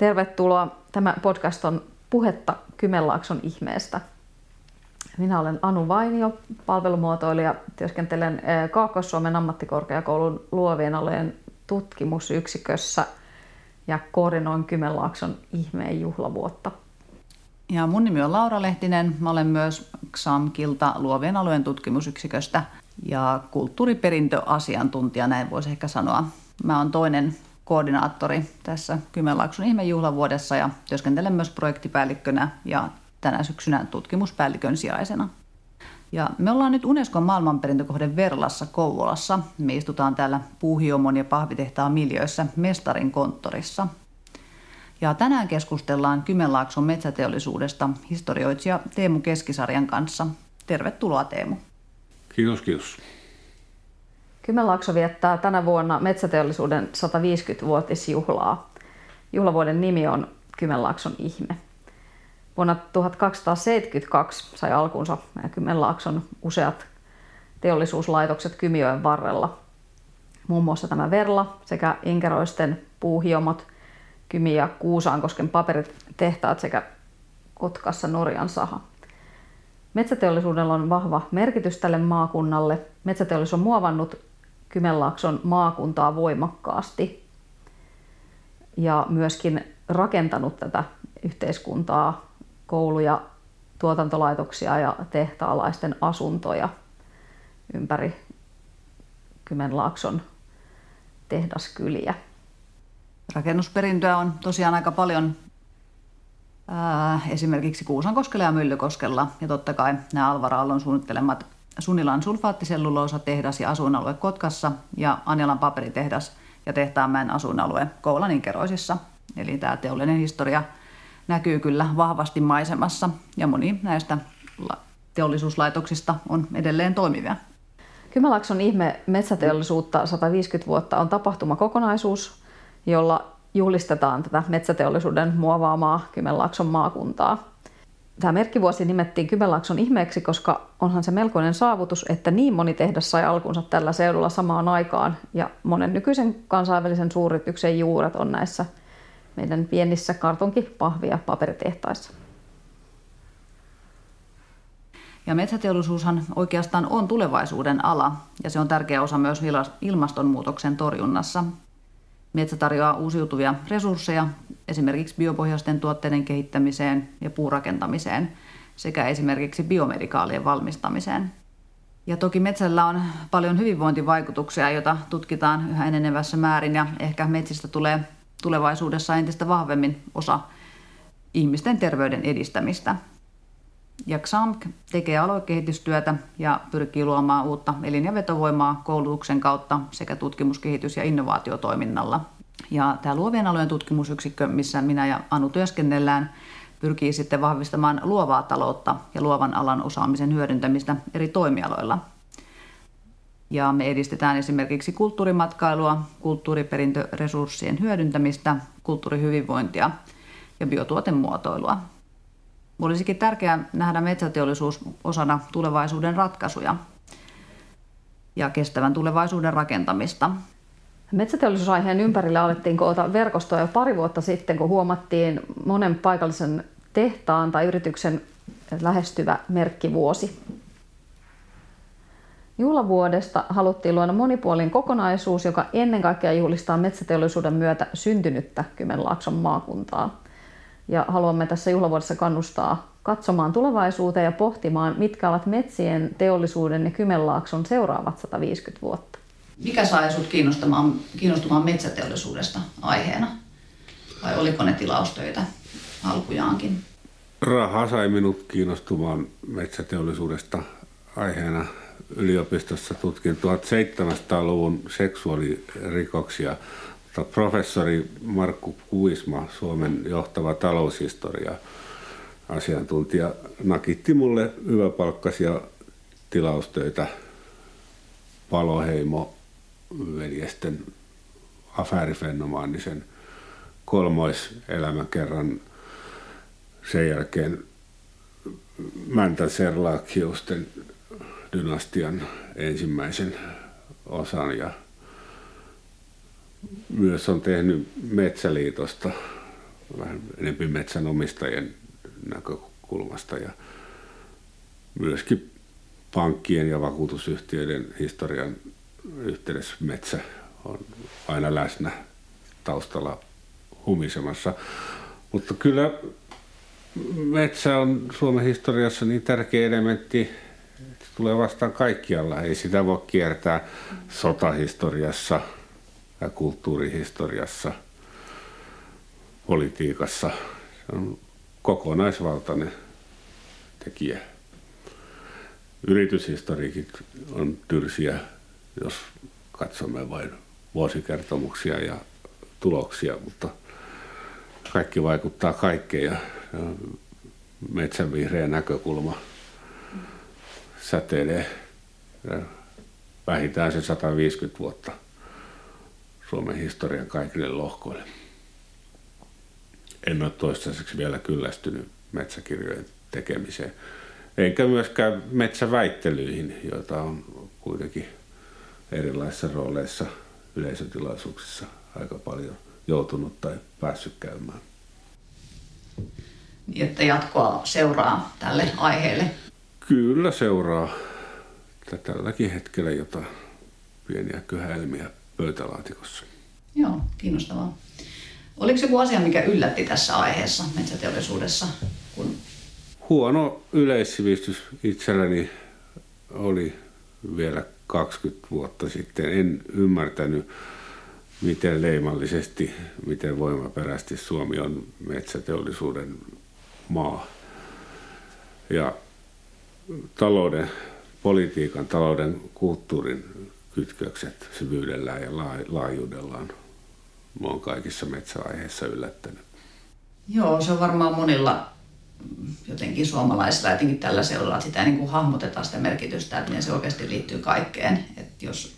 Tervetuloa. Tämä podcast on puhetta Kymenlaakson ihmeestä. Minä olen Anu Vainio, palvelumuotoilija. Työskentelen eh, Kaakkois-Suomen ammattikorkeakoulun luovien alojen tutkimusyksikössä ja koordinoin Kymenlaakson ihmeen juhlavuotta. Ja mun nimi on Laura Lehtinen. Mä olen myös XAMKilta luovien alojen tutkimusyksiköstä ja kulttuuriperintöasiantuntija, näin voisi ehkä sanoa. Mä oon toinen koordinaattori tässä Kymenlaakson ihmejuhlavuodessa ja työskentelen myös projektipäällikkönä ja tänä syksynä tutkimuspäällikön sijaisena. Ja me ollaan nyt Unescon maailmanperintökohde Verlassa Kouvolassa. Me istutaan täällä puuhiomon ja pahvitehtaan miljöissä mestarin konttorissa. Ja tänään keskustellaan Kymenlaakson metsäteollisuudesta historioitsija Teemu Keskisarjan kanssa. Tervetuloa Teemu. Kiitos, kiitos. Kymenlaakso viettää tänä vuonna metsäteollisuuden 150-vuotisjuhlaa. Juhlavuoden nimi on Kymenlaakson ihme. Vuonna 1272 sai alkunsa Kymenlaakson useat teollisuuslaitokset Kymijoen varrella. Muun muassa tämä Verla sekä Inkeroisten puuhiomot, Kymi- ja Kuusaankosken paperitehtaat sekä Kotkassa Norjan saha. Metsäteollisuudella on vahva merkitys tälle maakunnalle. Metsäteollisuus on muovannut Kymenlaakson maakuntaa voimakkaasti ja myöskin rakentanut tätä yhteiskuntaa, kouluja, tuotantolaitoksia ja tehtaalaisten asuntoja ympäri Kymenlaakson tehdaskyliä. Rakennusperintöä on tosiaan aika paljon esimerkiksi Kuusankoskella ja Myllykoskella. Ja totta kai nämä Alvar Aallon suunnittelemat Sunilan sulfaattiselluloosa-tehdas ja asuinalue Kotkassa ja Anjalan paperitehdas ja Tehtaanmäen asuinalue Koulan Inkeroisissa. Eli tämä teollinen historia näkyy kyllä vahvasti maisemassa ja moni näistä teollisuuslaitoksista on edelleen toimivia. Kymenlaakson ihme metsäteollisuutta 150 vuotta on tapahtumakokonaisuus, jolla juhlistetaan tätä metsäteollisuuden muovaamaa Kymenlaakson maakuntaa. Tämä merkkivuosi nimettiin Kymenlaakson ihmeeksi, koska onhan se melkoinen saavutus, että niin moni tehdas sai alkunsa tällä seudulla samaan aikaan. Ja monen nykyisen kansainvälisen suurityksen juuret on näissä meidän pienissä kartonki-, pahvi- ja paperitehtaissa. Ja metsäteollisuushan oikeastaan on tulevaisuuden ala ja se on tärkeä osa myös ilmastonmuutoksen torjunnassa. Metsä tarjoaa uusiutuvia resursseja esimerkiksi biopohjaisten tuotteiden kehittämiseen ja puurakentamiseen sekä esimerkiksi biomedikaalien valmistamiseen. Ja toki metsällä on paljon hyvinvointivaikutuksia, joita tutkitaan yhä enenevässä määrin ja ehkä metsistä tulee tulevaisuudessa entistä vahvemmin osa ihmisten terveyden edistämistä. Ja XAMK tekee aluekehitystyötä ja pyrkii luomaan uutta elin- ja vetovoimaa koulutuksen kautta sekä tutkimuskehitys- ja innovaatiotoiminnalla. Ja tämä luovien alojen tutkimusyksikkö, missä minä ja Anu työskennellään, pyrkii sitten vahvistamaan luovaa taloutta ja luovan alan osaamisen hyödyntämistä eri toimialoilla. Ja me edistetään esimerkiksi kulttuurimatkailua, kulttuuriperintöresurssien hyödyntämistä, kulttuurihyvinvointia ja biotuotemuotoilua. Olisikin tärkeää nähdä metsäteollisuus osana tulevaisuuden ratkaisuja ja kestävän tulevaisuuden rakentamista. Metsäteollisuusaiheen ympärille alettiin koota verkostoa jo pari vuotta sitten, kun huomattiin monen paikallisen tehtaan tai yrityksen lähestyvä merkkivuosi. Juhlavuodesta haluttiin luoda monipuolinen kokonaisuus, joka ennen kaikkea juhlistaa metsäteollisuuden myötä syntynyttä Kymenlaakson maakuntaa. Ja haluamme tässä juhlavuodessa kannustaa katsomaan tulevaisuuteen ja pohtimaan, mitkä ovat metsien, teollisuuden ja Kymenlaakson seuraavat 150 vuotta. Mikä sai sinut kiinnostumaan, kiinnostumaan metsäteollisuudesta aiheena? Vai oliko ne tilaustöitä alkujaankin? Raha sai minut kiinnostumaan metsäteollisuudesta aiheena. Yliopistossa tutkin 1700-luvun seksuaalirikoksia. Professori Markku Kuisma, Suomen johtava taloushistoria asiantuntija, nakitti mulle hyväpalkkaisia tilaustöitä Paloheimo veljesten afäärifenomaanisen kolmoiselämän kerran sen jälkeen Mäntän Serlaakiusten dynastian ensimmäisen osan. Ja myös on tehnyt Metsäliitosta vähän enemmän metsänomistajien näkökulmasta ja myöskin pankkien ja vakuutusyhtiöiden historian yhteydessä metsä on aina läsnä taustalla humisemassa. Mutta kyllä metsä on Suomen historiassa niin tärkeä elementti, että se tulee vastaan kaikkialla. Ei sitä voi kiertää sotahistoriassa ja kulttuurihistoriassa, politiikassa. Se on kokonaisvaltainen tekijä. Yrityshistoriikin on tyrsiä, jos katsomme vain vuosikertomuksia ja tuloksia, mutta kaikki vaikuttaa kaikkeen ja metsän vihreä näkökulma säteilee vähintään se 150 vuotta Suomen historian kaikille lohkoille. En ole toistaiseksi vielä kyllästynyt metsäkirjojen tekemiseen. Enkä myöskään metsäväittelyihin, joita on kuitenkin erilaisissa rooleissa yleisötilaisuuksissa aika paljon joutunut tai päässyt käymään. Niin, että jatkoa seuraa tälle aiheelle? Kyllä seuraa. Tälläkin hetkellä jotain pieniä kyhäilmiä pöytälaatikossa. Joo, kiinnostavaa. Oliko joku asia, mikä yllätti tässä aiheessa metsäteollisuudessa? Kun... Huono yleissivistys itselläni oli vielä 20 vuotta sitten. En ymmärtänyt, miten leimallisesti, miten voimaperäisesti Suomi on metsäteollisuuden maa. Ja talouden, politiikan, talouden, kulttuurin kytkökset syvyydellään ja laajuudellaan on kaikissa metsäaiheissa yllättänyt. Joo, se on varmaan monilla jotenkin suomalaisilla jotenkin tällä seuralla, että sitä niin kuin hahmotetaan sitä merkitystä, että miten se oikeasti liittyy kaikkeen. Että jos,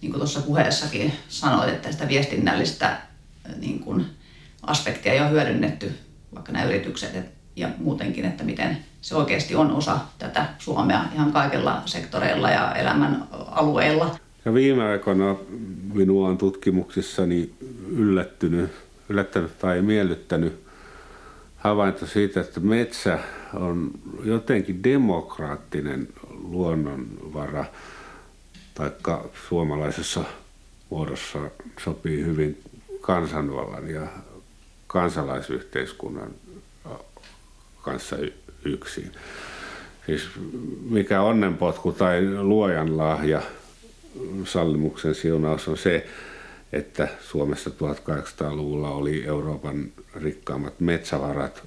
niin kuin tuossa puheessakin sanoit, että sitä viestinnällistä niin kuin aspektia ei ole hyödynnetty, vaikka nämä yritykset ja muutenkin, että miten se oikeasti on osa tätä Suomea ihan kaikilla sektoreilla ja elämän alueilla. Ja viime aikoina minua on tutkimuksissani yllättynyt, yllättänyt tai miellyttänyt havainto siitä, että metsä on jotenkin demokraattinen luonnonvara, taikka suomalaisessa muodossa sopii hyvin kansanvallan ja kansalaisyhteiskunnan kanssa yksin. Siis mikä onnenpotku tai luojan lahja, sallimuksen siunaus on se, että Suomessa 1800-luvulla oli Euroopan rikkaammat metsävarat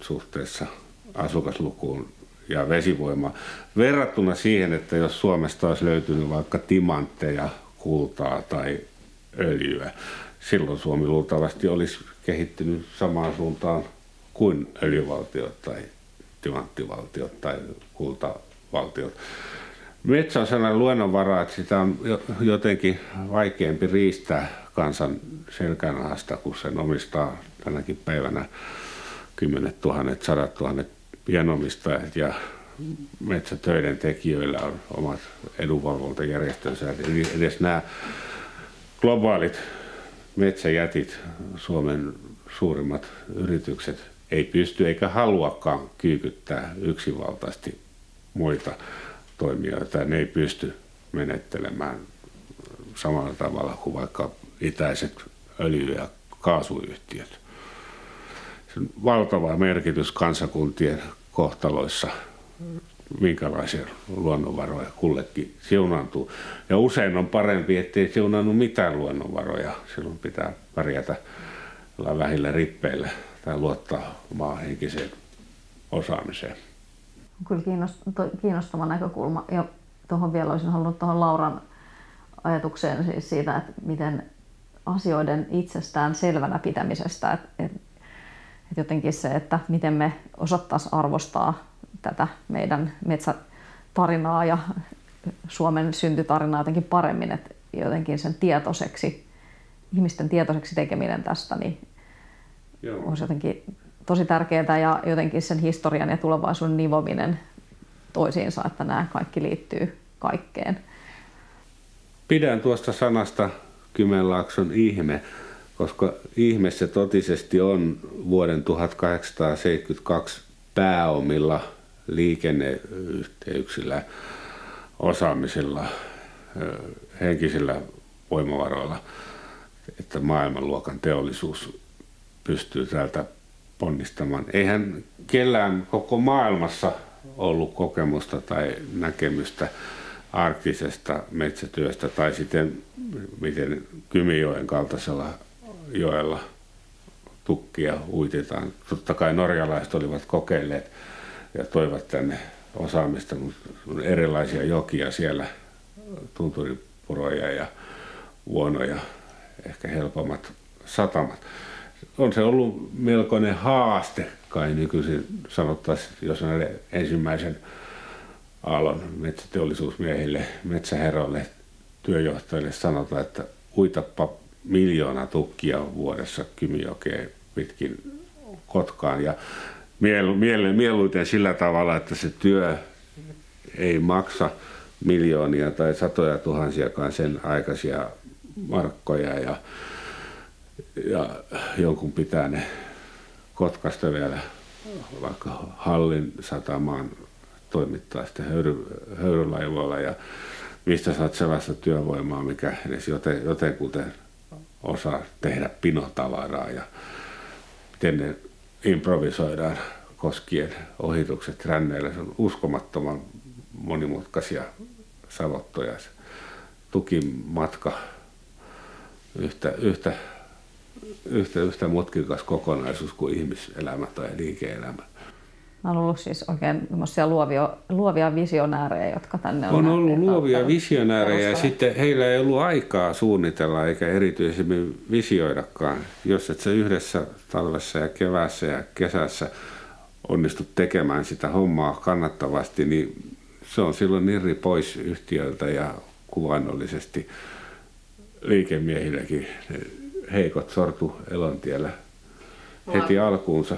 suhteessa asukaslukuun ja vesivoima. Verrattuna siihen, että jos Suomesta olisi löytynyt vaikka timantteja, kultaa tai öljyä, silloin Suomi luultavasti olisi kehittynyt samaan suuntaan kuin öljyvaltiot tai timanttivaltiot tai kultavaltiot. Metsä on sellainen luonnonvara, että sitä on jotenkin vaikeampi riistää kansan selkänahasta, kun sen omistaa tänäkin päivänä kymmenet tuhannet, sadat tuhannet pienomistajat ja metsätöiden tekijöillä on omat edunvalvontajärjestönsä. Eli edes nämä globaalit metsäjätit, Suomen suurimmat yritykset, ei pysty eikä haluakaan kyykyttää yksinvaltaisesti muita toimijoita. Ne ei pysty menettelemään samalla tavalla kuin vaikka itäiset öljy- ja kaasuyhtiöt. Se on valtava merkitys kansakuntien kohtaloissa, minkälaisia luonnonvaroja kullekin siunantuu. Ja usein on parempi, ettei siunannut mitään luonnonvaroja. Silloin pitää pärjätä vähillä rippeillä tai luottaa omaan henkiseen osaamiseen. Kyllä kiinnostava näkökulma. Ja tuohon vielä olisin halunnut tuohon Lauran ajatukseen siis siitä, että miten asioiden itsestään selvänä pitämisestä, että, että, että jotenkin se, että miten me osattaisiin arvostaa tätä meidän metsätarinaa ja Suomen syntytarinaa jotenkin paremmin, että jotenkin sen tietoiseksi, ihmisten tietoiseksi tekeminen tästä, niin Joo. olisi jotenkin tosi tärkeää ja jotenkin sen historian ja tulevaisuuden nivominen toisiinsa, että nämä kaikki liittyy kaikkeen. Pidän tuosta sanasta Kymenlaakson ihme koska ihme se totisesti on vuoden 1872 pääomilla liikenneyhteyksillä, osaamisella, henkisillä voimavaroilla, että maailmanluokan teollisuus pystyy täältä ponnistamaan. Eihän kellään koko maailmassa ollut kokemusta tai näkemystä arktisesta metsätyöstä tai sitten miten Kymijoen kaltaisella joella tukkia uitetaan. Totta kai norjalaiset olivat kokeilleet ja toivat tänne osaamista, mutta erilaisia jokia siellä, tunturipuroja ja vuonoja, ehkä helpommat satamat. On se ollut melkoinen haaste, kai nykyisin sanottaisiin, jos on ensimmäisen aallon metsäteollisuusmiehille, metsäherroille, työjohtajille sanotaan, että uitappa miljoona tukkia vuodessa Kymijokeen pitkin Kotkaan. Ja mielu, mielu, mieluiten sillä tavalla, että se työ ei maksa miljoonia tai satoja tuhansiakaan sen aikaisia markkoja ja, ja jonkun pitää ne Kotkasta vielä vaikka Hallin satamaan toimittaa sitten höyry, höyrylaivoilla ja mistä saat sellaista työvoimaa, mikä edes joten, jotenkuten osaa tehdä pinotavaraa ja miten ne improvisoidaan koskien ohitukset ränneillä. Se on uskomattoman monimutkaisia savottoja. Se tukimatka yhtä, yhtä, yhtä, yhtä mutkikas kokonaisuus kuin ihmiselämä tai liike-elämä. On ollut siis oikein luovia, luovia visionäärejä, jotka tänne on On ollut luovia visionäärejä ja sitten heillä ei ollut aikaa suunnitella eikä erityisemmin visioidakaan. Jos et sä yhdessä talvessa ja keväässä ja kesässä onnistut tekemään sitä hommaa kannattavasti, niin se on silloin irri pois yhtiöltä ja kuvannollisesti liikemiehillekin heikot sortu elontiellä heti alkuunsa.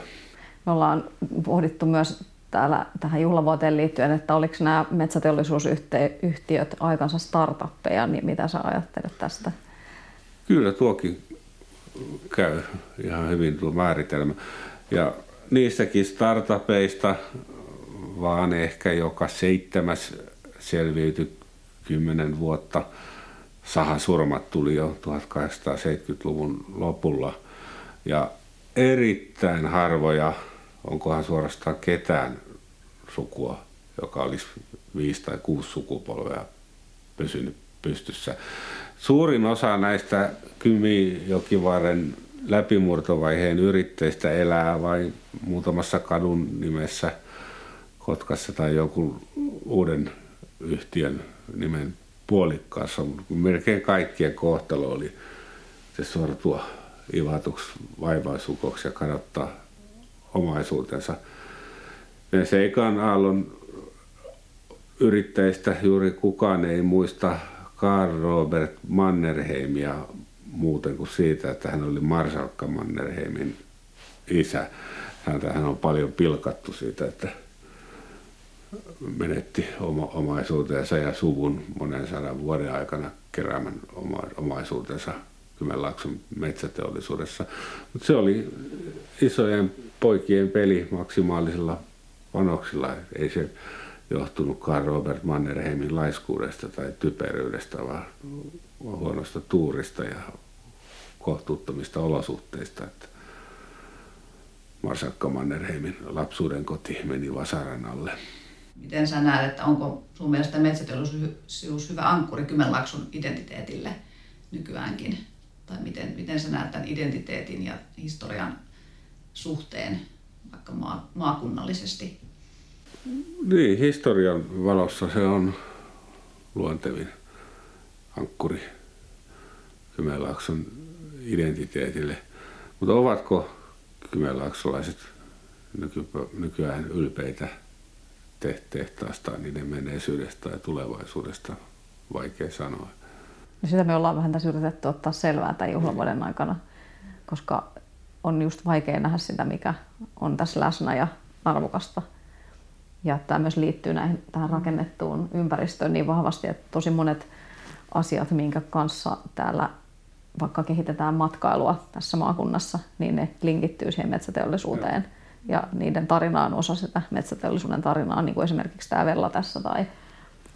Me ollaan pohdittu myös täällä tähän juhlavuoteen liittyen, että oliko nämä metsäteollisuusyhtiöt aikansa startuppeja, niin mitä sä ajattelet tästä? Kyllä tuokin käy ihan hyvin tuo määritelmä. Ja niistäkin startupeista vaan ehkä joka seitsemäs selviytyi kymmenen vuotta. Sahasurmat tuli jo 1870-luvun lopulla. Ja erittäin harvoja onkohan suorastaan ketään sukua, joka olisi viisi tai kuusi sukupolvea pysynyt pystyssä. Suurin osa näistä Kymijokivaaren läpimurtovaiheen yrittäjistä elää vain muutamassa kadun nimessä Kotkassa tai joku uuden yhtiön nimen puolikkaassa. Melkein kaikkien kohtalo oli se sortua ivatuksi vaivaisukoksi ja kadottaa omaisuutensa. Se ekan aallon yrittäjistä juuri kukaan ei muista Karl Robert Mannerheimia muuten kuin siitä, että hän oli Marsalkka Mannerheimin isä. Häntä hän on paljon pilkattu siitä, että menetti oma, omaisuutensa ja suvun monen sadan vuoden aikana keräämän oma, omaisuutensa Kymenlaakson metsäteollisuudessa. Mutta se oli isojen poikien peli maksimaalisilla panoksilla. Ei se johtunut Karl Robert Mannerheimin laiskuudesta tai typeryydestä, vaan huonosta tuurista ja kohtuuttomista olosuhteista. Että Marsakka Mannerheimin lapsuuden koti meni vasaran alle. Miten sä näet, että onko sun mielestä metsäteollisuus hyvä ankkuri Kymenlaakson identiteetille nykyäänkin? Tai miten, miten sä näet tämän identiteetin ja historian suhteen vaikka maa, maakunnallisesti? Niin, historian valossa se on luontevin ankkuri Kymenlaakson identiteetille. Mutta ovatko kymenlaaksolaiset nyky, nykyään ylpeitä tehtaastaan, niiden menneisyydestä tai tulevaisuudesta, vaikea sanoa. Ja sitä me ollaan vähän tässä yritetty ottaa selvää tämän juhlavuoden aikana, koska on just vaikea nähdä sitä, mikä on tässä läsnä ja arvokasta. Ja tämä myös liittyy näihin, tähän rakennettuun ympäristöön niin vahvasti, että tosi monet asiat, minkä kanssa täällä vaikka kehitetään matkailua tässä maakunnassa, niin ne linkittyy siihen metsäteollisuuteen. Ja niiden tarina on osa sitä metsäteollisuuden tarinaa, niin kuin esimerkiksi tämä Vella tässä tai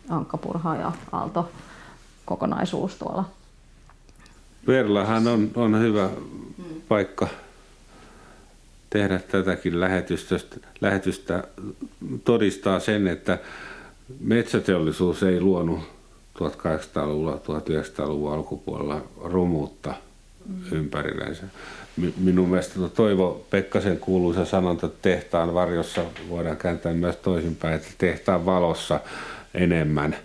Ankkapurha ja Aalto kokonaisuus tuolla. Verlahan on, on hyvä paikka tehdä tätäkin lähetystä, lähetystä todistaa sen, että metsäteollisuus ei luonut 1800-luvulla, 1900-luvun alkupuolella rumuutta ympärillänsä. Minun mielestä Toivo Pekkasen kuuluisa sanonta, tehtaan varjossa voidaan kääntää myös toisinpäin, että tehtaan valossa enemmän.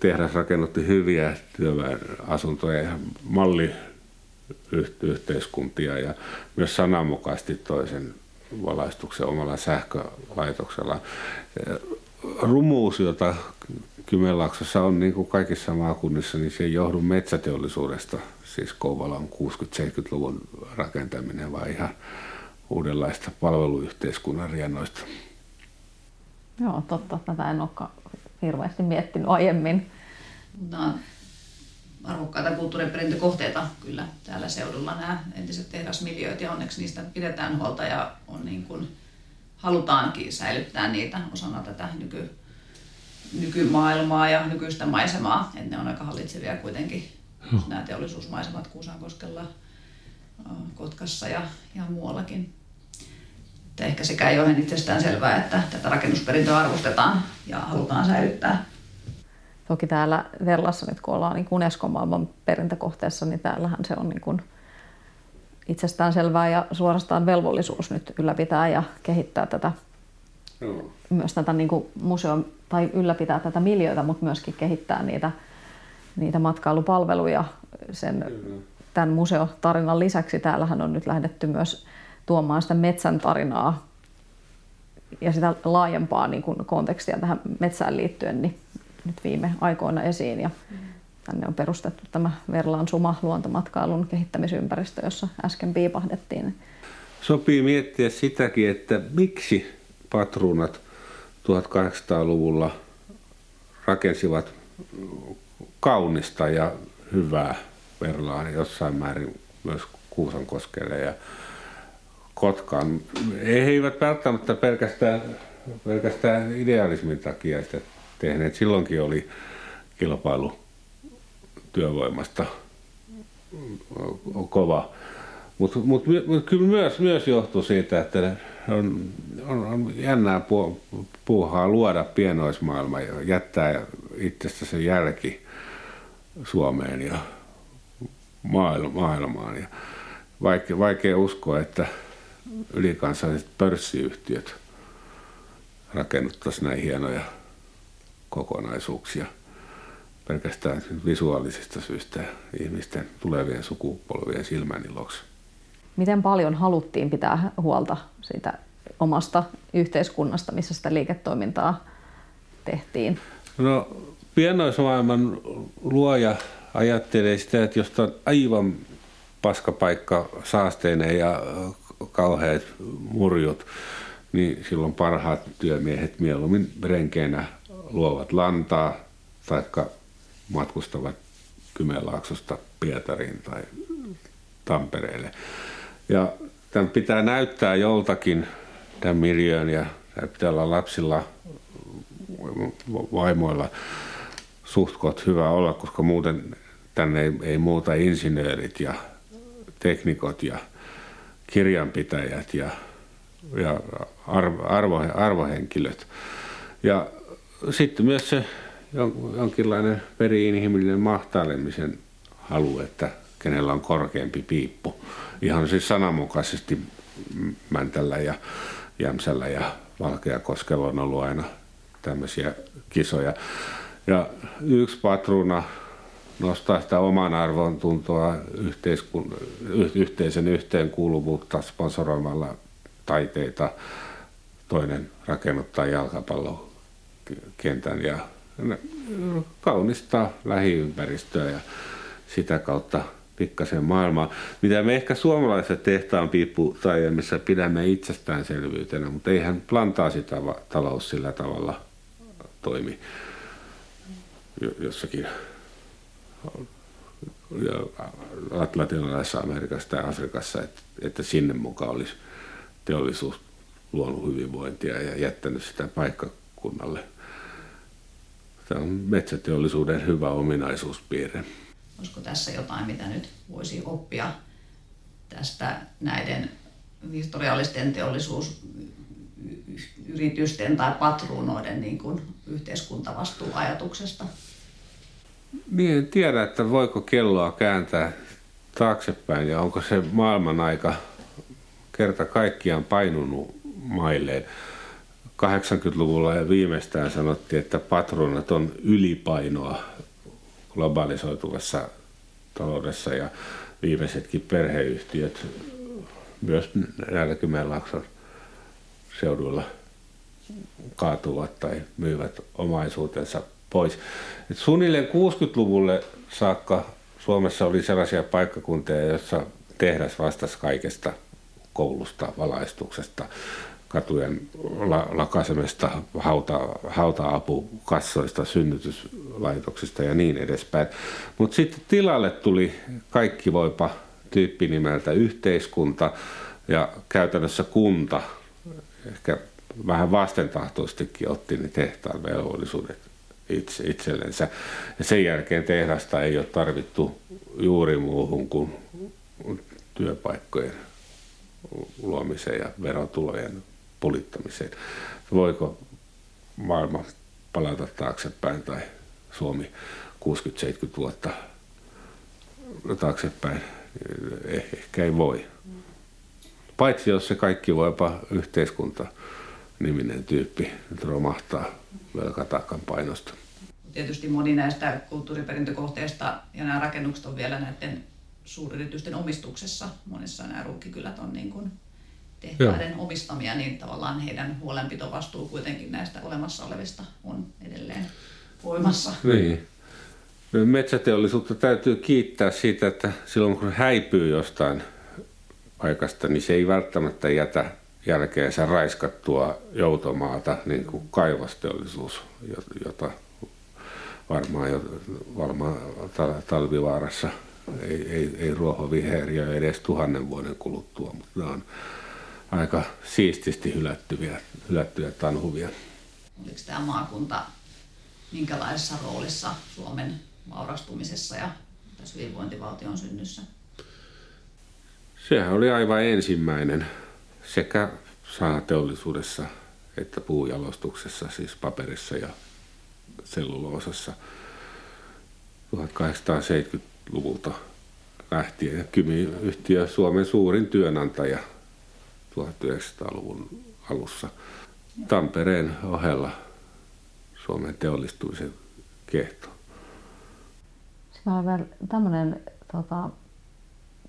Tehdas rakennutti hyviä työväenasuntoja ja malliyhteiskuntia ja myös sananmukaisesti toisen valaistuksen omalla sähkölaitoksella. Rumuus, jota Kymenlaaksossa on niin kuin kaikissa maakunnissa, niin se ei johdu metsäteollisuudesta, siis Kouvolan 60-70-luvun rakentaminen, vaan ihan uudenlaista palveluyhteiskunnan riennoista. Joo, totta. Tätä en olekaan hirveästi miettinyt aiemmin. Nämä arvokkaita kulttuuriperintökohteita kyllä täällä seudulla nämä entiset tehdasmiljööt ja onneksi niistä pidetään huolta ja on niin kuin, halutaankin säilyttää niitä osana tätä nyky, nykymaailmaa ja nykyistä maisemaa. Että ne on aika hallitsevia kuitenkin hmm. nämä teollisuusmaisemat Kuusankoskella, Kotkassa ja, ja muuallakin. Että ehkä sekä ei ole itsestään selvää, että tätä rakennusperintöä arvostetaan ja halutaan säilyttää. Toki täällä Verlassa nyt kun ollaan niin Unescon maailman perintökohteessa, niin täällähän se on niin kuin itsestään selvää ja suorastaan velvollisuus nyt ylläpitää ja kehittää tätä Joo. myös tätä niin kuin museo, tai ylläpitää tätä miljöitä, mutta myöskin kehittää niitä, niitä matkailupalveluja sen, tämän museotarinan lisäksi. Täällähän on nyt lähdetty myös tuomaan sitä metsän tarinaa ja sitä laajempaa niin kuin kontekstia tähän metsään liittyen niin nyt viime aikoina esiin. Ja tänne on perustettu tämä Verlaan Suma luontomatkailun kehittämisympäristö, jossa äsken piipahdettiin. Sopii miettiä sitäkin, että miksi patruunat 1800-luvulla rakensivat kaunista ja hyvää Verlaan jossain määrin myös Kuusankoskelle ja Kotkaan. He eivät välttämättä pelkästään, pelkästään idealismin takia sitä tehneet. Silloinkin oli kilpailu työvoimasta kova. Mutta mut, mut, kyllä myös, myös johtuu siitä, että on, on, on jännää pu, puuhaa luoda pienoismaailma ja jättää itsestä se jälki Suomeen ja maailmaan. Ja vaikea, vaikea uskoa, että ylikansalliset pörssiyhtiöt rakennuttaisiin näin hienoja kokonaisuuksia pelkästään visuaalisista syistä ihmisten tulevien sukupolvien silmäniloksi. Miten paljon haluttiin pitää huolta siitä omasta yhteiskunnasta, missä sitä liiketoimintaa tehtiin? No pienoismaailman luoja ajattelee sitä, että jos on aivan paskapaikka saasteineen ja kauheat murjut, niin silloin parhaat työmiehet mieluummin renkeinä luovat lantaa tai matkustavat Kymenlaaksosta Pietariin tai Tampereelle. Ja tämän pitää näyttää joltakin tämän miljöön ja pitää olla lapsilla, vaimoilla suhtkot hyvä olla, koska muuten tänne ei, ei muuta insinöörit ja teknikot ja kirjanpitäjät ja, ja arvo, arvohenkilöt. Ja sitten myös se jonkinlainen peri-inhimillinen mahtailemisen halu, että kenellä on korkeampi piippu. Ihan siis sananmukaisesti Mäntällä ja Jämsällä ja Valkeakoskella on ollut aina tämmöisiä kisoja. Ja yksi patruuna nostaa sitä oman arvon tuntoa yhteiskun, yhteisen yhteenkuuluvuutta sponsoroimalla taiteita. Toinen rakennuttaa jalkapallokentän ja kaunistaa lähiympäristöä ja sitä kautta pikkasen maailmaa, mitä me ehkä suomalaiset tehtaan piipputaajamissa pidämme itsestäänselvyytenä, mutta eihän plantaasitalous sillä tavalla toimi jossakin latinalaisessa Amerikassa tai Afrikassa, että, että sinne mukaan olisi teollisuus luonut hyvinvointia ja jättänyt sitä paikkakunnalle. Tämä on metsäteollisuuden hyvä ominaisuuspiirre. Olisiko tässä jotain, mitä nyt voisi oppia tästä näiden historiallisten teollisuusyritysten tai patruunoiden niin kuin yhteiskuntavastuuajatuksesta? Niin, en tiedä, että voiko kelloa kääntää taaksepäin ja onko se maailman aika kerta kaikkiaan painunut mailleen. 80-luvulla ja viimeistään sanottiin, että patronat on ylipainoa globalisoituvassa taloudessa ja viimeisetkin perheyhtiöt myös näillä Kymenlaakson seuduilla kaatuvat tai myyvät omaisuutensa pois. Et suunnilleen 60-luvulle saakka Suomessa oli sellaisia paikkakuntia, joissa tehdas vastasi kaikesta koulusta, valaistuksesta, katujen la- lakasemesta, hauta, hauta-apukassoista, synnytyslaitoksista ja niin edespäin. Mutta sitten tilalle tuli kaikki voipa tyyppi nimeltä yhteiskunta ja käytännössä kunta, ehkä vähän vastentahtoistikin otti ne tehtaan velvollisuudet itse, itsellensä. Ja sen jälkeen tehdasta ei ole tarvittu juuri muuhun kuin työpaikkojen luomiseen ja verotulojen pulittamiseen. Voiko maailma palata taaksepäin tai Suomi 60-70 vuotta taaksepäin? Eh, ehkä ei voi. Paitsi jos se kaikki voipa yhteiskunta niminen tyyppi nyt romahtaa velkataakan painosta. Tietysti moni näistä kulttuuriperintökohteista ja nämä rakennukset on vielä näiden suuryritysten omistuksessa. Monissa nämä ruukkikylät on niin kuin tehtaiden Joo. omistamia, niin tavallaan heidän huolenpitovastuu kuitenkin näistä olemassa olevista on edelleen voimassa. Niin. Metsäteollisuutta täytyy kiittää siitä, että silloin kun häipyy jostain paikasta, niin se ei välttämättä jätä jälkeensä raiskattua joutomaata, niin kuin kaivosteollisuus, jota varmaan, varmaan talvivaarassa ei, ei, ei ruohoviheriä edes tuhannen vuoden kuluttua, mutta nämä on aika siististi hylättyviä, hylättyjä tanhuvia. Oliko tämä maakunta minkälaisessa roolissa Suomen vaurastumisessa ja tässä hyvinvointivaltion synnyssä? Sehän oli aivan ensimmäinen sekä sanateollisuudessa että puujalostuksessa, siis paperissa ja selluloosassa 1870-luvulta lähtien. Ja Kymi-yhtiö Suomen suurin työnantaja 1900-luvun alussa. Tampereen ohella Suomen teollistumisen kehto. Sitten on vielä tämmöinen tota,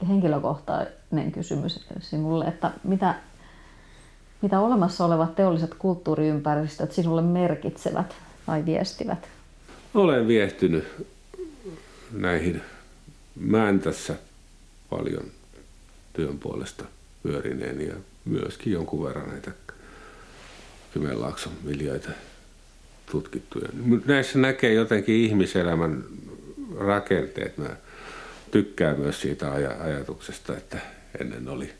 henkilökohtainen kysymys sinulle, että mitä, mitä olemassa olevat teolliset kulttuuriympäristöt sinulle merkitsevät tai viestivät? Olen viehtynyt näihin Mäntässä paljon työn puolesta pyörineen ja myöskin jonkun verran näitä Kymenlaakson viljoita tutkittuja. Näissä näkee jotenkin ihmiselämän rakenteet. Mä tykkään myös siitä aj- ajatuksesta, että ennen oli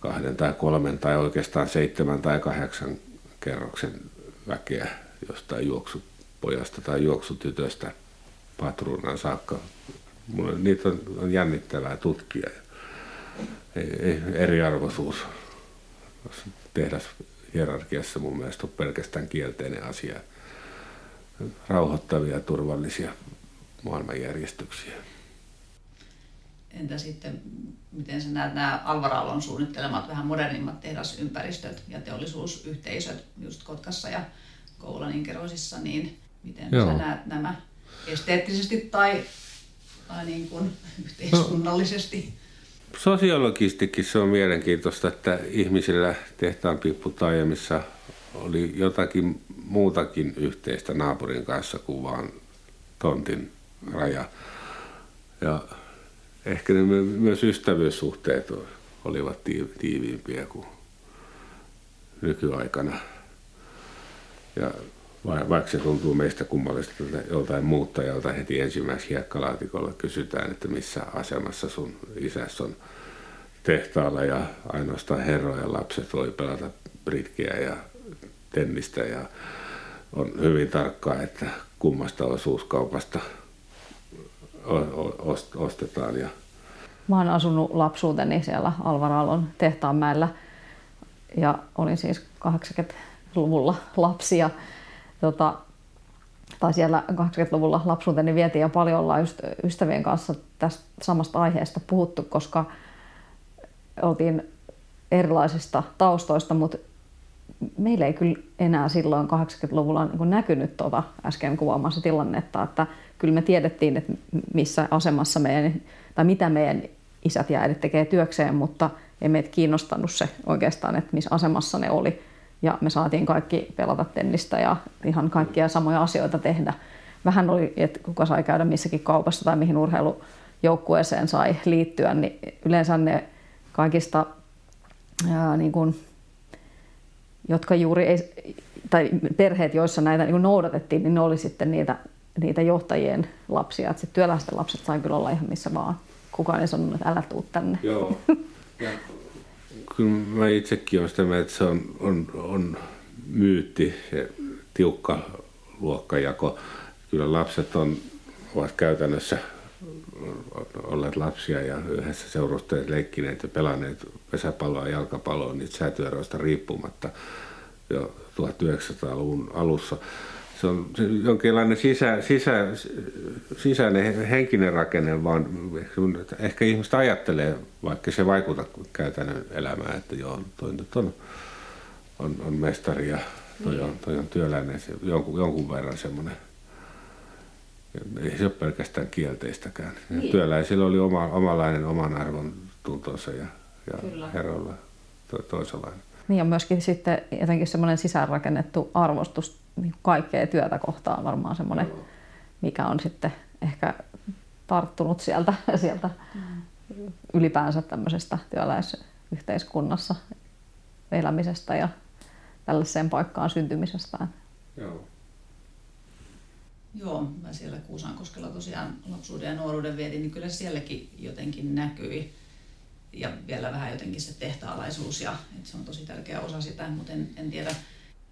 kahden tai kolmen tai oikeastaan seitsemän tai kahdeksan kerroksen väkeä jostain juoksupojasta tai juoksutytöstä patruunan saakka. Mulle niitä on, on jännittävää tutkia. Eriarvoisuus tehdä hierarkiassa mun mielestä on pelkästään kielteinen asia. Rauhoittavia, turvallisia maailmanjärjestyksiä. Entä sitten, miten sä näet nämä Alvaralon suunnittelemat vähän modernimmat tehdasympäristöt ja teollisuusyhteisöt just Kotkassa ja Koulanin kerosissa, niin miten Joo. sä näet nämä esteettisesti tai, tai niin kuin yhteiskunnallisesti? No, sosiologistikin se on mielenkiintoista, että ihmisillä tehtaan pipputaajamissa oli jotakin muutakin yhteistä naapurin kanssa kuin vaan tontin raja. Ja ehkä ne myös ystävyyssuhteet olivat tiiviimpiä kuin nykyaikana. Ja vaikka se tuntuu meistä kummallista joltain muuttajalta heti ensimmäisessä hiekkalaatikolla kysytään, että missä asemassa sun isäs on tehtaalla ja ainoastaan herroja lapset voi pelata britkiä ja tennistä ja on hyvin tarkkaa, että kummasta osuuskaupasta ostetaan. Ja... Mä oon asunut lapsuuteni siellä Alvaralon tehtaanmäellä ja olin siis 80-luvulla lapsia. Tota, tai siellä 80-luvulla lapsuuteni vietiin ja paljon ollaan just ystävien kanssa tästä samasta aiheesta puhuttu, koska oltiin erilaisista taustoista, mutta meillä ei kyllä enää silloin 80-luvulla niin näkynyt tuota äsken kuvaamassa tilannetta, että kyllä me tiedettiin, että missä asemassa meidän, tai mitä meidän isät ja äidit tekee työkseen, mutta ei meitä kiinnostanut se oikeastaan, että missä asemassa ne oli. Ja me saatiin kaikki pelata tennistä ja ihan kaikkia samoja asioita tehdä. Vähän oli, että kuka sai käydä missäkin kaupassa tai mihin urheilujoukkueeseen sai liittyä, niin yleensä ne kaikista ää, niin kuin, jotka juuri ei, tai perheet, joissa näitä niin noudatettiin, niin ne oli sitten niitä, niitä johtajien lapsia. Että työläisten lapset sai kyllä olla ihan missä vaan. Kukaan ei sanonut, että älä tuu tänne. Joo. Ja, kyllä mä itsekin olen sitä mieltä, että se on, on, on myytti, se tiukka luokkajako. Kyllä lapset on, ovat käytännössä olleet lapsia ja yhdessä seurusteet leikkineet ja pelanneet pesäpalloa ja jalkapalloa niitä säätyeroista riippumatta jo 1900-luvun alussa. Se on jonkinlainen sisä, sisä, sisäinen henkinen rakenne, vaan ehkä ihmiset ajattelee, vaikka se vaikuta käytännön elämään, että joo, toi nyt on, on, on mestari ja toi on, toi on työläinen, se, jonkun, jonkun verran semmoinen ei se ole pelkästään kielteistäkään. Niin. Työläisillä oli oma, omalainen oman arvon tuntonsa ja, ja herroilla to, toisenlainen. Niin ja myöskin sitten jotenkin semmoinen sisäänrakennettu arvostus kaikkea työtä kohtaan varmaan semmoinen, mikä on sitten ehkä tarttunut sieltä, sieltä mm. ylipäänsä tämmöisestä työläisyhteiskunnassa elämisestä ja tällaiseen paikkaan syntymisestään. Joo. Joo, mä siellä Kuusankoskella tosiaan lapsuuden ja nuoruuden vietin, niin kyllä sielläkin jotenkin näkyi. Ja vielä vähän jotenkin se tehtaalaisuus, ja että se on tosi tärkeä osa sitä, mutta en, en tiedä.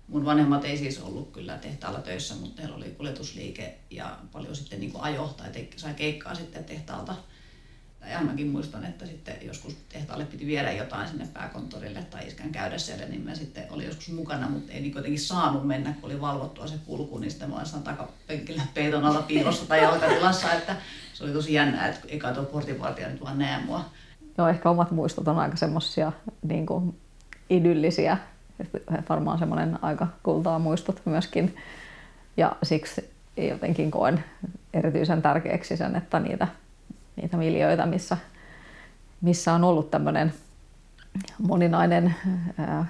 Mun vanhemmat ei siis ollut kyllä tehtaalla töissä, mutta heillä oli kuljetusliike ja paljon sitten niin ajo tai te, sai keikkaa sitten tehtaalta ja mäkin muistan, että sitten joskus tehtaalle piti viedä jotain sinne pääkonttorille tai iskän käydä siellä, niin mä sitten oli joskus mukana, mutta ei niin kuitenkin saanut mennä, kun oli valvottua se kulku, niin sitten mä olin takapenkillä peiton alla piilossa tai jalkatilassa, että se oli tosi jännää, että eikä tuo portinvartija nyt vaan näe mua. Joo, ehkä omat muistot on aika semmoisia niin idyllisiä, varmaan semmoinen aika kultaa muistot myöskin. Ja siksi jotenkin koen erityisen tärkeäksi sen, että niitä niitä miljöitä, missä, missä on ollut tämmöinen moninainen ää,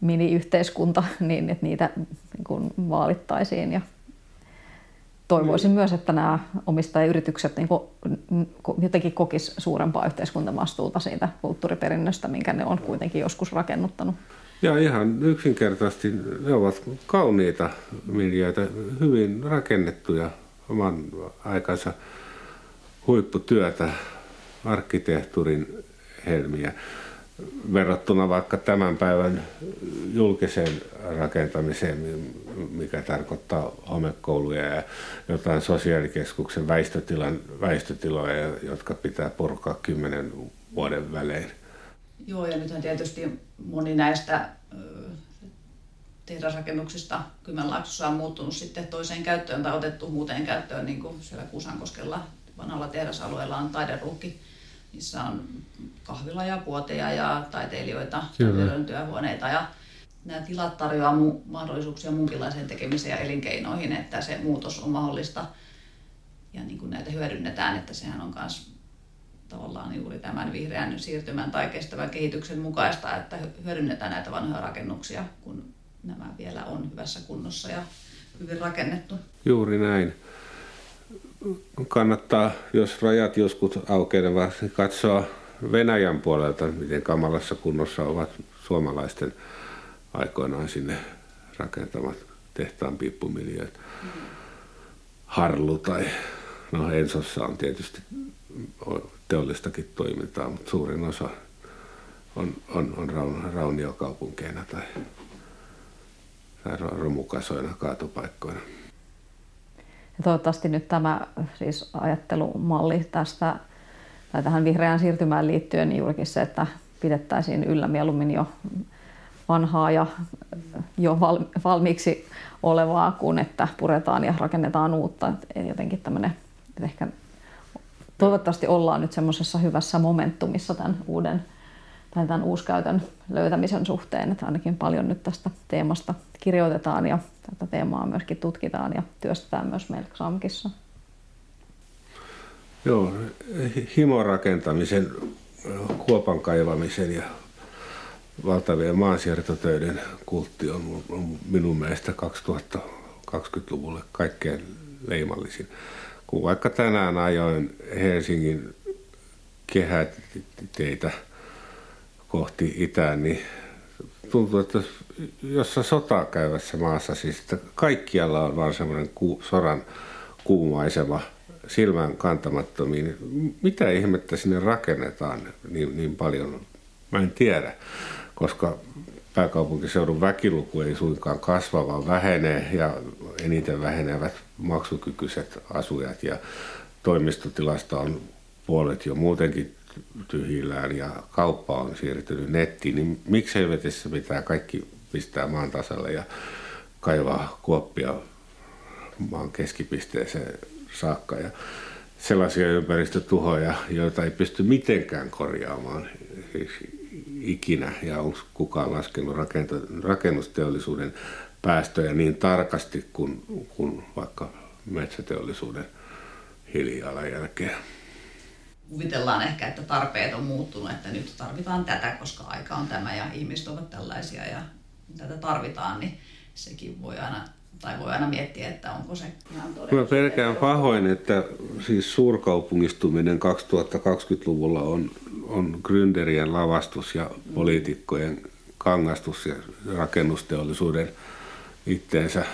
mini-yhteiskunta, niin että niitä niin kuin vaalittaisiin. Ja toivoisin mm. myös, että nämä omistajayritykset niin kuin, jotenkin kokis suurempaa yhteiskuntavastuuta siitä kulttuuriperinnöstä, minkä ne on kuitenkin joskus rakennuttanut. Ja ihan yksinkertaisesti ne ovat kauniita miljöitä, hyvin rakennettuja oman aikansa huipputyötä, arkkitehtuurin helmiä verrattuna vaikka tämän päivän julkiseen rakentamiseen, mikä tarkoittaa homekouluja ja jotain sosiaalikeskuksen väistötilan, väistötiloja, jotka pitää purkaa kymmenen vuoden välein. Joo, ja nythän tietysti moni näistä tehdasrakennuksista Kymenlaaksossa on muuttunut sitten toiseen käyttöön tai otettu muuteen käyttöön, niin kuin siellä Kuusankoskella vanhalla tehdasalueella on taideruukki, missä on kahvila ja puoteja ja taiteilijoita, työhuoneita. Ja nämä tilat tarjoaa mu- mahdollisuuksia muunkinlaiseen tekemiseen ja elinkeinoihin, että se muutos on mahdollista. Ja niin kuin näitä hyödynnetään, että sehän on myös tavallaan juuri tämän vihreän siirtymän tai kestävän kehityksen mukaista, että hyödynnetään näitä vanhoja rakennuksia, kun nämä vielä on hyvässä kunnossa ja hyvin rakennettu. Juuri näin kannattaa, jos rajat joskus aukenevat, katsoa Venäjän puolelta, miten kamalassa kunnossa ovat suomalaisten aikoinaan sinne rakentamat tehtaan piippumiljööt. Harlu tai no Ensossa on tietysti teollistakin toimintaa, mutta suurin osa on, on, on raun, rauniokaupunkeina tai, tai romukasoina, kaatopaikkoina. Ja toivottavasti nyt tämä siis ajattelumalli tästä tai tähän vihreään siirtymään liittyen niin juurikin se, että pidettäisiin yllä mieluummin jo vanhaa ja jo valmiiksi olevaa, kuin että puretaan ja rakennetaan uutta. Et jotenkin tämmöinen, ehkä toivottavasti ollaan nyt semmoisessa hyvässä momentumissa tämän uuden tai tämän uuskäytön löytämisen suhteen, että ainakin paljon nyt tästä teemasta kirjoitetaan ja tätä teemaa myöskin tutkitaan ja työstetään myös meillä XAMKissa. Joo, himorakentamisen, kuopan kaivamisen ja valtavien maansiirtotöiden kultti on, minun mielestä 2020-luvulle kaikkein leimallisin. Kun vaikka tänään ajoin Helsingin kehäteitä kohti itään, niin tuntuu, että jossa sotaa käyvässä maassa, siis että kaikkialla on vaan semmoinen ku, soran kuumaisema silmään kantamattomiin. Mitä ihmettä sinne rakennetaan niin, niin paljon? Mä en tiedä koska pääkaupunkiseudun väkiluku ei suinkaan kasva, vaan vähenee ja eniten vähenevät maksukykyiset asujat ja toimistotilasta on puolet jo muutenkin tyhjillään ja kauppa on siirtynyt nettiin, niin miksi helvetissä pitää kaikki pistää maan tasalle ja kaivaa kuoppia maan keskipisteeseen saakka ja sellaisia ympäristötuhoja, joita ei pysty mitenkään korjaamaan. Siis ikinä ja onko kukaan laskenut rakennusteollisuuden päästöjä niin tarkasti kuin, kuin vaikka metsäteollisuuden hiilijalanjälkeä. Kuvitellaan ehkä, että tarpeet on muuttunut, että nyt tarvitaan tätä, koska aika on tämä ja ihmiset ovat tällaisia ja tätä tarvitaan, niin sekin voi aina tai voi aina miettiä, että onko se ihan Mä pelkään pahoin, että siis suurkaupungistuminen 2020-luvulla on, on gründerien lavastus ja poliitikkojen kangastus ja rakennusteollisuuden itteensä,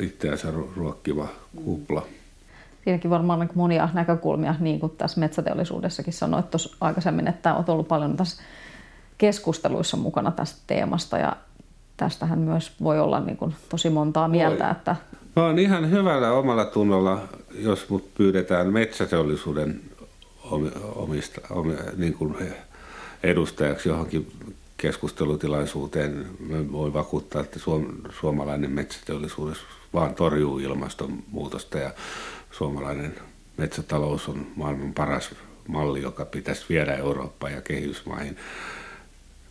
itteensä ruokkiva kupla. Siinäkin varmaan niin monia näkökulmia, niin kuin tässä metsäteollisuudessakin sanoit tuossa aikaisemmin, että olet ollut paljon tässä keskusteluissa mukana tästä teemasta ja tästähän myös voi olla niin kuin tosi montaa mieltä. Voi. Että... Mä oon ihan hyvällä omalla tunnolla, jos mut pyydetään metsäteollisuuden omista, omi, niin kuin edustajaksi johonkin keskustelutilaisuuteen. Mä voin vakuuttaa, että suom, suomalainen metsäteollisuus vaan torjuu ilmastonmuutosta ja suomalainen metsätalous on maailman paras malli, joka pitäisi viedä Eurooppaan ja kehitysmaihin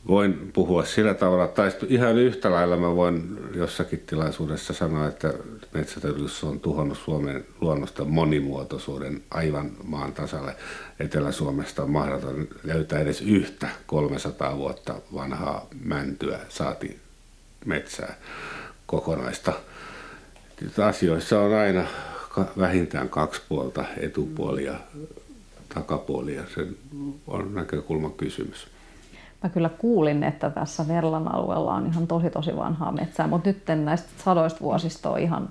voin puhua sillä tavalla, tai ihan yhtä lailla mä voin jossakin tilaisuudessa sanoa, että metsäteollisuus on tuhonnut Suomen luonnosta monimuotoisuuden aivan maan tasalle. Etelä-Suomesta on mahdoton löytää edes yhtä 300 vuotta vanhaa mäntyä, saati metsää kokonaista. Asioissa on aina vähintään kaksi puolta, etupuoli ja takapuoli, ja se on näkökulman kysymys. Mä kyllä kuulin, että tässä Verlan alueella on ihan tosi tosi vanhaa metsää, mutta nyt näistä sadoista vuosista on ihan...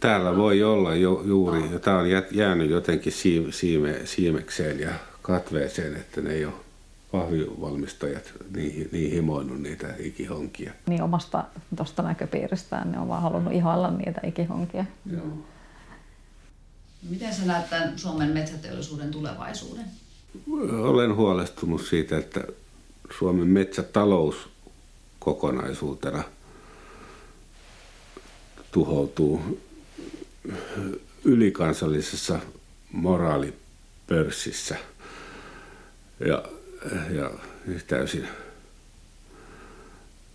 Täällä voi olla jo, juuri, ja tämä on jäänyt jotenkin siime, siimekseen ja katveeseen, että ne ei ole pahvivalmistajat niin, niin himoinut niitä ikihonkia. Niin omasta tuosta näköpiiristään ne on vaan halunnut ihailla niitä ikihonkia. Joo. Miten sä näet tämän Suomen metsäteollisuuden tulevaisuuden? Olen huolestunut siitä, että Suomen metsätalous kokonaisuutena tuhoutuu ylikansallisessa moraalipörssissä ja, ja täysin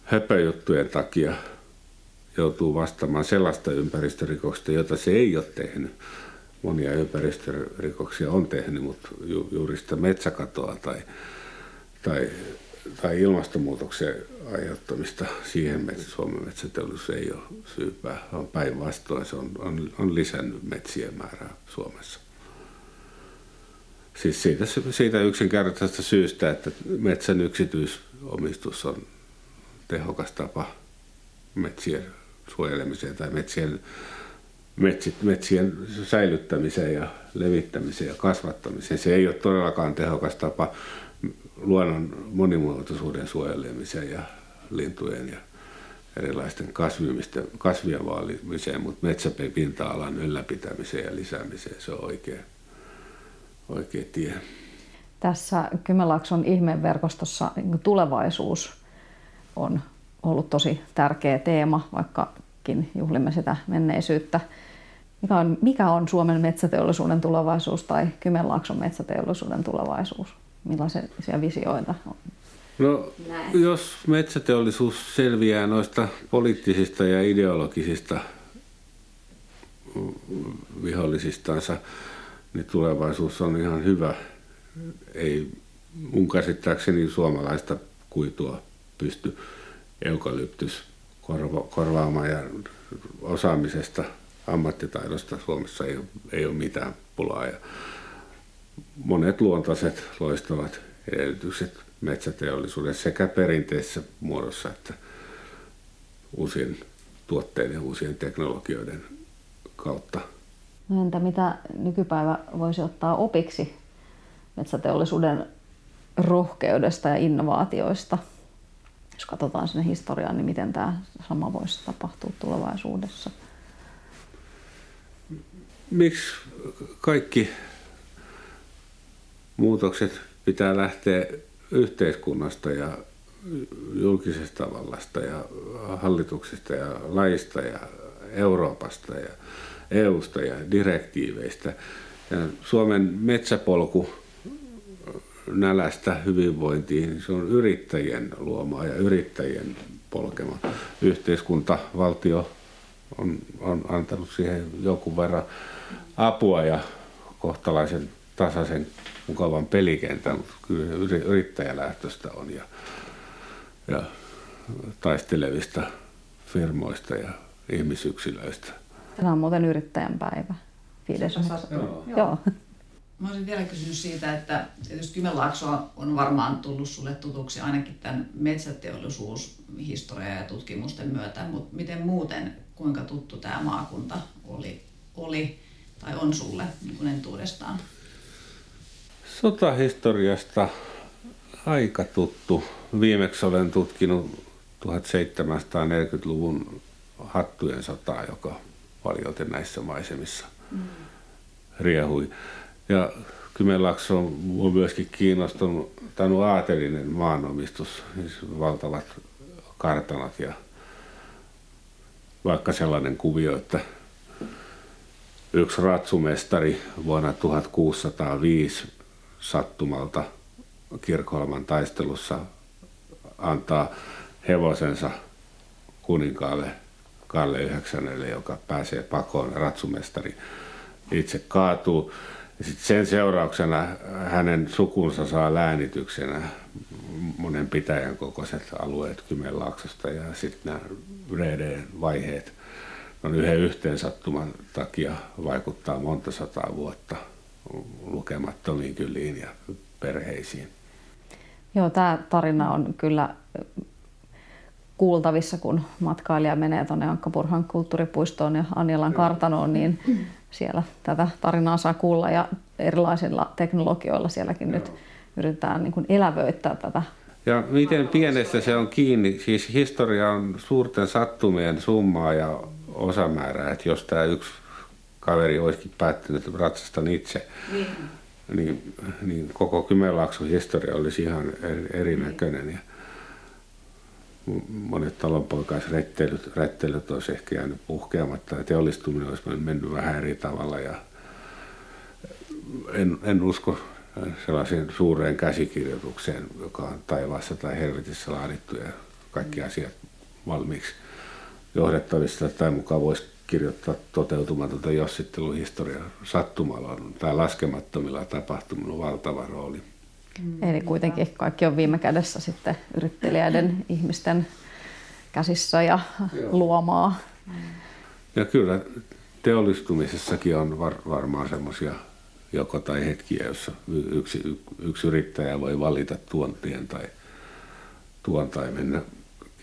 höpöjuttujen takia joutuu vastaamaan sellaista ympäristörikoksista, jota se ei ole tehnyt. Monia ympäristörikoksia on tehnyt, mutta ju, juuri sitä metsäkatoa tai, tai tai ilmastonmuutoksen aiheuttamista siihen että Suomen metsäteollisuus ei ole syypää, vaan päinvastoin se on, on, on lisännyt metsien määrää Suomessa. Siis siitä, siitä yksinkertaisesta syystä, että metsän yksityisomistus on tehokas tapa metsien suojelemiseen tai metsien, metsit, metsien säilyttämiseen ja levittämiseen ja kasvattamiseen. Se ei ole todellakaan tehokas tapa luonnon monimuotoisuuden suojelemiseen ja lintujen ja erilaisten kasvien vaalimiseen, mutta metsäpinta-alan ylläpitämiseen ja lisäämiseen se on oikea, oikea tie. Tässä Kymenlaakson ihmeverkostossa niin tulevaisuus on ollut tosi tärkeä teema, vaikkakin juhlimme sitä menneisyyttä. Mikä on, mikä on Suomen metsäteollisuuden tulevaisuus tai Kymenlaakson metsäteollisuuden tulevaisuus? Millaisia visioita on? No, Näin. jos metsäteollisuus selviää noista poliittisista ja ideologisista vihollisistansa, niin tulevaisuus on ihan hyvä. Ei mun suomalaista kuitua pysty eukalyptys korva, korvaamaan ja osaamisesta, ammattitaidosta Suomessa ei, ei ole mitään pulaa. Ja monet luontaiset loistavat edellytykset metsäteollisuuden sekä perinteisessä muodossa että uusien tuotteiden ja uusien teknologioiden kautta. No entä mitä nykypäivä voisi ottaa opiksi metsäteollisuuden rohkeudesta ja innovaatioista? Jos katsotaan sinne historiaan, niin miten tämä sama voisi tapahtua tulevaisuudessa? Miksi kaikki muutokset pitää lähteä yhteiskunnasta ja julkisesta vallasta ja hallituksesta ja laista ja Euroopasta ja EUsta ja direktiiveistä. Ja Suomen metsäpolku nälästä hyvinvointiin, se on yrittäjien luomaa ja yrittäjien polkema. Yhteiskunta, valtio on, on antanut siihen jonkun verran apua ja kohtalaisen tasaisen mukavan pelikentän, mutta kyllä yrittäjälähtöistä on ja, ja taistelevista firmoista ja ihmisyksilöistä. Tänään on muuten yrittäjän päivä. Viides Joo. Joo. Mä olisin vielä kysynyt siitä, että tietysti Kymenlaakso on varmaan tullut sulle tutuksi ainakin tämän metsäteollisuushistorian ja tutkimusten myötä, mutta miten muuten, kuinka tuttu tämä maakunta oli, oli tai on sulle niin kuin entuudestaan? Sotahistoriasta aika tuttu. Viimeksi olen tutkinut 1740-luvun hattujen sotaa, joka paljon näissä maisemissa mm. riehui. Ja Kymenlaakso on myöskin kiinnostunut, tämä aatelinen maanomistus, siis valtavat kartanat ja vaikka sellainen kuvio, että yksi ratsumestari vuonna 1605 sattumalta Kirkholman taistelussa antaa hevosensa kuninkaalle Kalle Yhdeksännelle, joka pääsee pakoon. Ratsumestari itse kaatuu. Ja sit sen seurauksena hänen sukunsa saa läänityksenä monen pitäjän kokoiset alueet Kymenlaaksosta ja sitten nämä Redeen vaiheet on yhden yhteensattuman takia vaikuttaa monta sataa vuotta lukemattomiin kyliin ja perheisiin. Joo, tämä tarina on kyllä kuultavissa, kun matkailija menee tuonne Ankkapurhan kulttuuripuistoon ja Anjalan kartanoon, niin siellä tätä tarinaa saa kuulla ja erilaisilla teknologioilla sielläkin Joo. nyt yritetään niin kuin elävöittää tätä. Ja miten pienestä se on kiinni, siis historia on suurten sattumien summaa ja osamäärää, että jos tämä yksi kaveri olisikin päättänyt, että ratsastan itse, niin, niin, niin koko Kymenlaakson historia olisi ihan erinäköinen. Ja monet talonpoikaisrettelyt rettelyt olisi ehkä jäänyt puhkeamatta ja teollistuminen olisi mennyt vähän eri tavalla. Ja en, en usko sellaiseen suureen käsikirjoitukseen, joka on taivaassa tai helvetissä laadittu ja kaikki asiat valmiiksi johdettavissa tai mukaan voisi kirjoittaa toteutumatonta jossitteluhistoriaa sattumalla tai laskemattomilla tapahtumilla valtava rooli. Mm. Eli kuitenkin kaikki on viime kädessä sitten yrittelijöiden ihmisten käsissä ja Joo. luomaa. Ja kyllä teollistumisessakin on var- varmaan semmoisia joko tai hetkiä, jossa yksi, yksi yrittäjä voi valita tuontien tai tuon tai mennä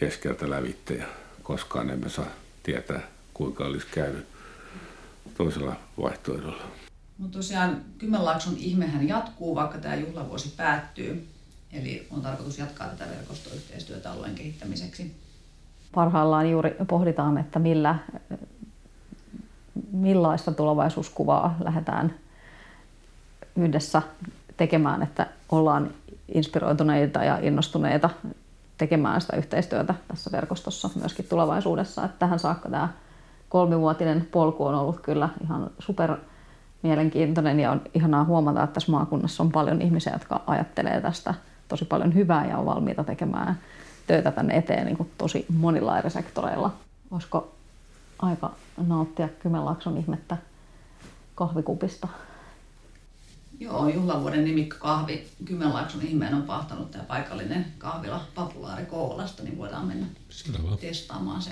keskeltä lävitte ja koskaan emme saa tietää, kuinka olisi käynyt toisella vaihtoehdolla. No tosiaan Kymenlaakson ihmehän jatkuu, vaikka tämä juhlavuosi päättyy. Eli on tarkoitus jatkaa tätä verkostoyhteistyötä alueen kehittämiseksi. Parhaillaan juuri pohditaan, että millä, millaista tulevaisuuskuvaa lähdetään yhdessä tekemään, että ollaan inspiroituneita ja innostuneita tekemään sitä yhteistyötä tässä verkostossa myöskin tulevaisuudessa. Että tähän saakka tämä kolmivuotinen polku on ollut kyllä ihan super mielenkiintoinen ja on ihanaa huomata, että tässä maakunnassa on paljon ihmisiä, jotka ajattelee tästä tosi paljon hyvää ja on valmiita tekemään töitä tänne eteen niin kuin tosi monilla eri sektoreilla. Olisiko aika nauttia Kymenlaakson ihmettä kahvikupista? Joo, juhlavuoden nimikko kahvi Kymenlaakson ihmeen on pahtanut tämä paikallinen kahvila Papulaari Koolasta, niin voidaan mennä Selvä. testaamaan se.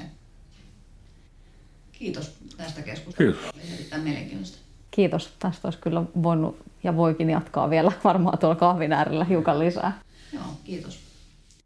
Kiitos tästä keskustelusta. Kiitos. erittäin mielenkiintoista. Kiitos. Tästä olisi kyllä voinut ja voikin jatkaa vielä varmaan tuolla kahvin äärellä hiukan lisää. Joo, kiitos.